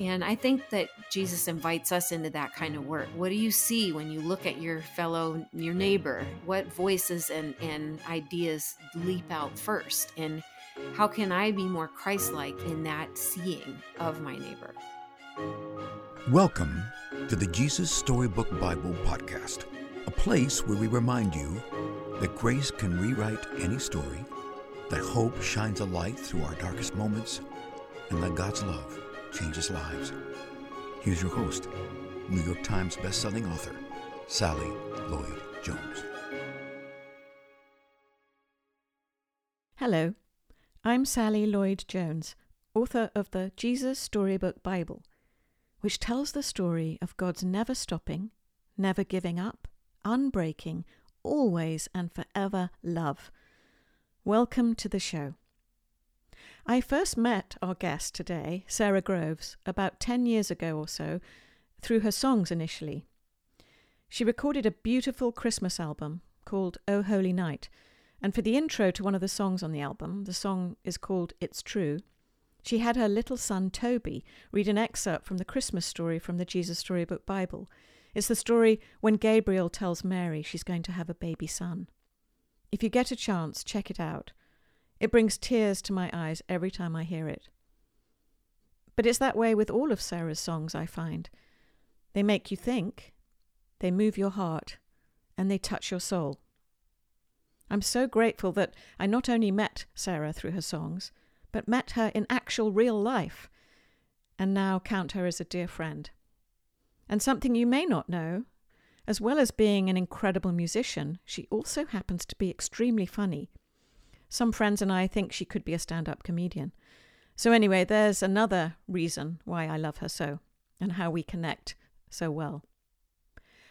And I think that Jesus invites us into that kind of work. What do you see when you look at your fellow, your neighbor? What voices and, and ideas leap out first? And how can I be more Christ like in that seeing of my neighbor? Welcome to the Jesus Storybook Bible Podcast, a place where we remind you that grace can rewrite any story, that hope shines a light through our darkest moments, and that God's love changes lives. Here's your host, New York Times bestselling author, Sally Lloyd Jones. Hello, I'm Sally Lloyd Jones, author of the Jesus Storybook Bible, which tells the story of God's never stopping, never giving up, unbreaking, always and forever love. Welcome to the show. I first met our guest today, Sara Groves, about 10 years ago or so, through her songs initially. She recorded a beautiful Christmas album called Oh Holy Night, and for the intro to one of the songs on the album, the song is called It's True, she had her little son Toby read an excerpt from the Christmas story from the Jesus Storybook Bible. It's the story when Gabriel tells Mary she's going to have a baby son. If you get a chance, check it out. It brings tears to my eyes every time I hear it. But it's that way with all of Sara's songs, I find. They make you think, they move your heart, and they touch your soul. I'm so grateful that I not only met Sara through her songs, but met her in actual real life, and now count her as a dear friend. And something you may not know, as well as being an incredible musician, she also happens to be extremely funny some friends and I think she could be a stand up comedian. So, anyway, there's another reason why I love her so and how we connect so well.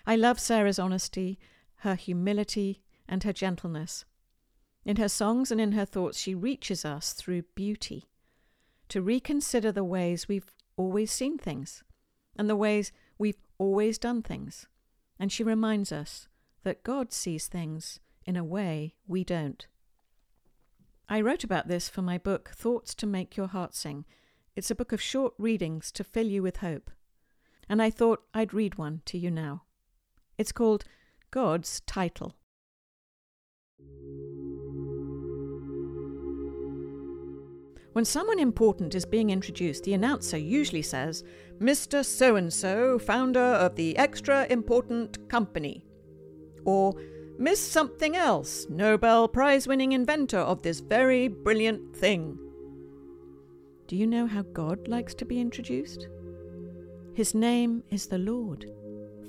I love Sara's honesty, her humility, and her gentleness. In her songs and in her thoughts, she reaches us through beauty to reconsider the ways we've always seen things and the ways we've always done things. And she reminds us that God sees things in a way we don't. I wrote about this for my book, Thoughts to Make Your Heart Sing. It's a book of short readings to fill you with hope. And I thought I'd read one to you now. It's called God's Title. When someone important is being introduced, the announcer usually says, Mr. So and so, founder of the Extra Important Company. Or Miss Something Else, Nobel Prize winning inventor of this very brilliant thing. Do you know how God likes to be introduced? His name is the Lord,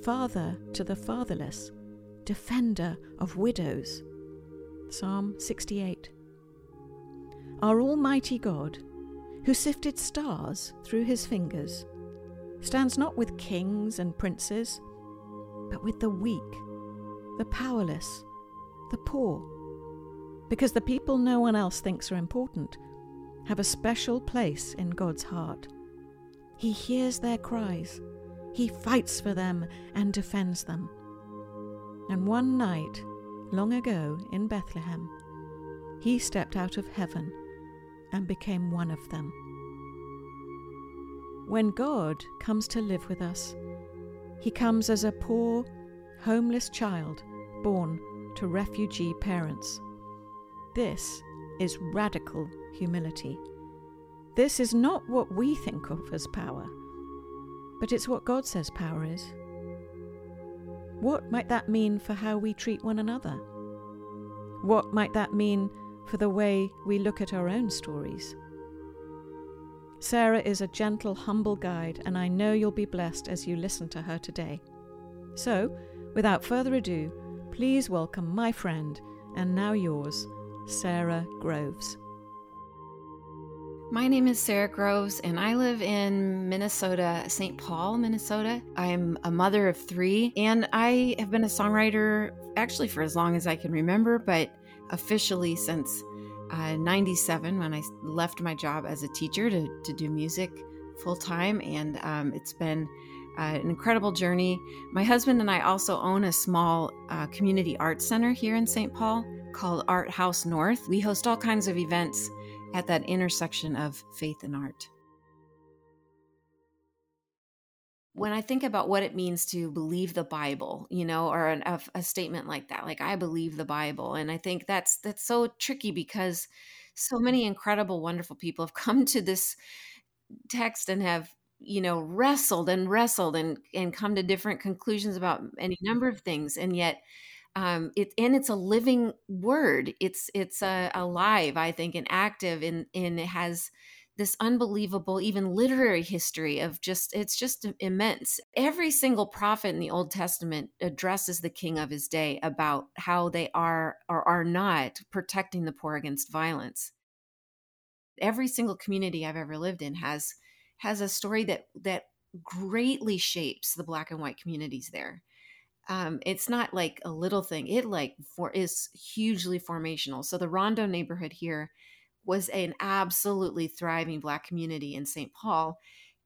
Father to the fatherless, Defender of widows. Psalm 68. Our Almighty God, who sifted stars through his fingers, stands not with kings and princes, but with the weak the powerless, the poor, because the people no one else thinks are important have a special place in God's heart. He hears their cries, He fights for them and defends them. And one night, long ago in Bethlehem, He stepped out of heaven and became one of them. When God comes to live with us, He comes as a poor, homeless child born to refugee parents. This is radical humility. This is not what we think of as power, but it's what God says power is. What might that mean for how we treat one another? What might that mean for the way we look at our own stories? Sara is a gentle, humble guide, and I know you'll be blessed as you listen to her today. So, Without further ado, please welcome my friend and now yours, Sara Groves. My name is Sara Groves, and I live in Minnesota, St. Paul, Minnesota. I'm a mother of three, and I have been a songwriter actually for as long as I can remember, but officially since uh, 97 when I left my job as a teacher to, to do music full time. And um, it's been uh, an incredible journey. My husband and I also own a small uh, community arts center here in St. Paul called Art House North. We host all kinds of events at that intersection of faith and art. when I think about what it means to believe the Bible, you know, or an, a, a, statement like that, like I believe the Bible, and I think that's that's so tricky because so many incredible, wonderful people have come to this text and have you know wrestled and wrestled and and come to different conclusions about any number of things, and yet um, it and it's a living word. It's it's uh, alive, I think, and active, and and it has this unbelievable even literary history of just it's just immense. Every single prophet in the old testament addresses the king of his day about how they are or are not protecting the poor against violence. Every single community i've ever lived in has has a story that that greatly shapes the black and white communities there. Um, it's not like a little thing. It like for is hugely formational. So the rondo neighborhood here was an absolutely thriving black community in St. Paul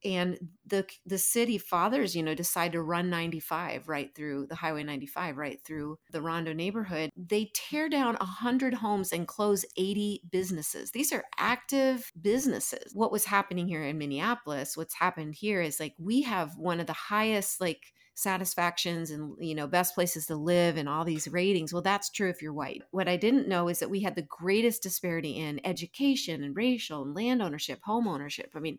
and the the city fathers you know decide to run 95 right through the highway 95 right through the rondo neighborhood they tear down 100 homes and close 80 businesses. These are active businesses. What was happening here in minneapolis what's happened here is like we have one of the highest like satisfactions and you know best places to live and all these ratings. Well that's true if you're white. What i didn't know is that we had the greatest disparity in education and racial and land ownership home ownership. I mean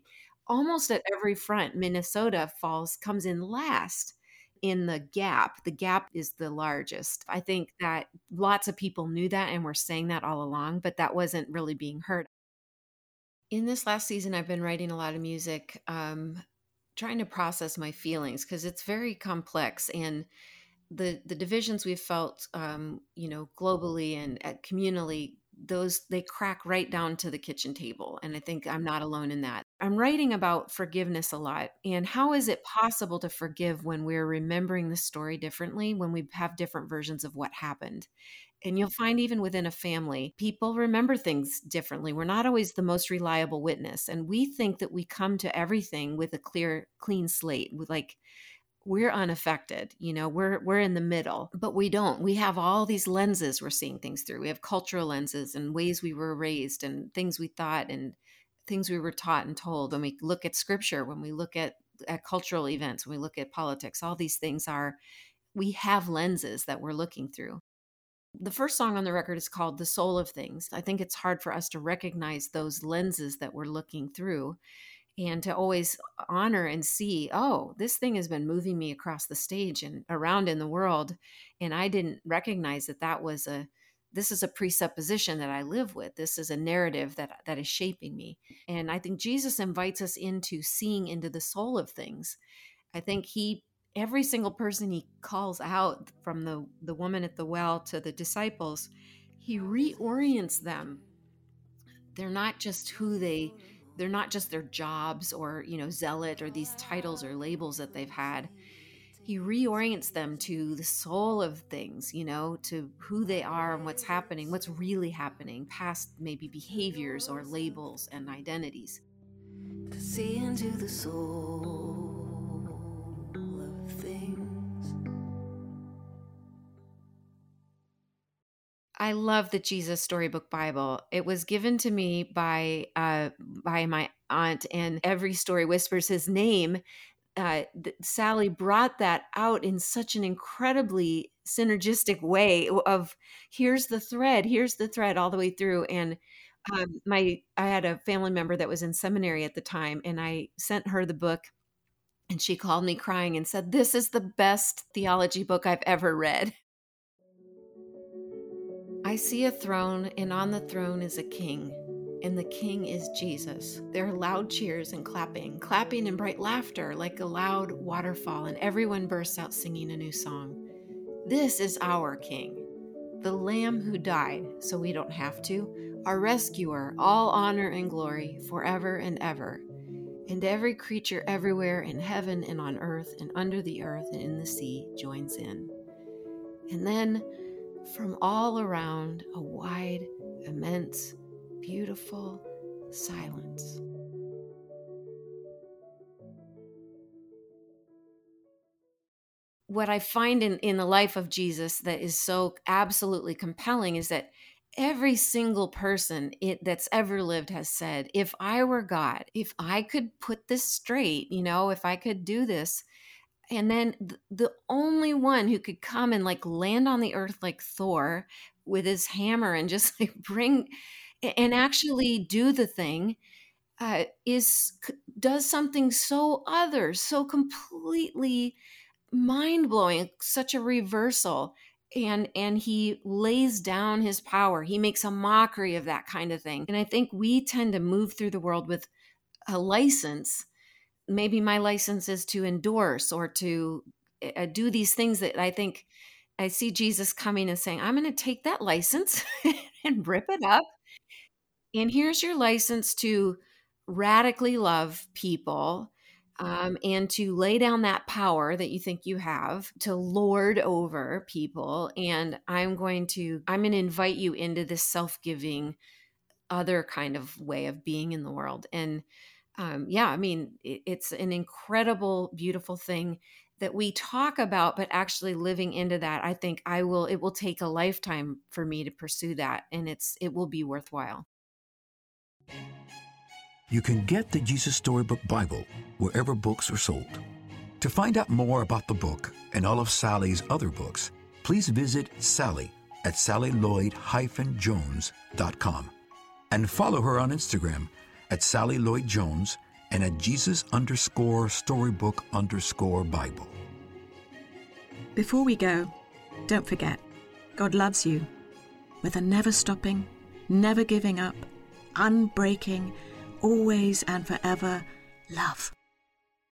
almost at every front minnesota falls comes in last in the gap. The gap is the largest. I think that lots of people knew that and were saying that all along but that wasn't really being heard. In this last season i've been writing a lot of music um, trying to process my feelings because it's very complex and the the divisions we've felt um, you know globally and at communally those they crack right down to the kitchen table and i think i'm not alone in that i'm writing about forgiveness a lot and how is it possible to forgive when we're remembering the story differently when we have different versions of what happened and you'll find even within a family, people remember things differently. We're not always the most reliable witness. And we think that we come to everything with a clear, clean slate, with like, we're unaffected you know we're we're in the middle but we don't. We have all these lenses we're seeing things through. We have cultural lenses and ways we were raised and things we thought and things we were taught and told. When we look at scripture when we look at, at cultural events when we look at politics all these things are we have lenses that we're looking through. The first song on the record is called The Soul of Things. I think it's hard for us to recognize those lenses that we're looking through and to always honor and see, oh, this thing has been moving me across the stage and around in the world. And I didn't recognize that that was a, this is a presupposition that I live with. This is a narrative that, that is shaping me. And I think Jesus invites us into seeing into the soul of things. I think he every single person he calls out from the the woman at the well to the disciples he reorients them they're not just who they they're not just their jobs or you know zealot or these titles or labels that they've had. He reorients them to the soul of things you know to who they are and what's happening what's really happening past maybe behaviors or labels and identities. To see into the soul I love the Jesus Storybook Bible. It was given to me by uh, by my aunt, and every story whispers his name. Uh, Sally brought that out in such an incredibly synergistic way of here's the thread, here's the thread all the way through. And um, my I had a family member that was in seminary at the time, and I sent her the book, and she called me crying and said, "This is the best theology book I've ever read." I see a throne, and on the throne is a king, and the king is Jesus. There are loud cheers and clapping, clapping and bright laughter like a loud waterfall, and everyone bursts out singing a new song. This is our king, the Lamb who died so we don't have to, our rescuer, all honor and glory forever and ever. And every creature everywhere in heaven and on earth and under the earth and in the sea joins in. And then from all around a wide, immense, beautiful silence. What I find in, in the life of Jesus that is so absolutely compelling is that every single person it, that's ever lived has said, if I were God, if I could put this straight, you know, if I could do this, and then th- the only one who could come and like land on the earth like Thor with his hammer and just like bring and actually do the thing uh, is does something so other, so completely mind blowing, such a reversal, and and he lays down his power. He makes a mockery of that kind of thing, and I think we tend to move through the world with a license. Maybe my license is to endorse or to uh, do these things that I think I see Jesus coming and saying, I'm going to take that license and rip it up. And here's your license to radically love people um, and to lay down that power that you think you have to lord over people. And I'm going to, I'm going to invite you into this self giving, other kind of way of being in the world. And um, yeah, I mean, it, it's an incredible, beautiful thing that we talk about, but actually living into that, I think I will, it will take a lifetime for me to pursue that. And it's, it will be worthwhile. You can get the Jesus Storybook Bible wherever books are sold. To find out more about the book and all of Sally's other books, please visit Sally at sallylloyd-jones.com and follow her on Instagram at Sally Lloyd Jones and at Jesus underscore storybook underscore Bible. Before we go, don't forget, God loves you with a never stopping, never giving up, unbreaking, always and forever love.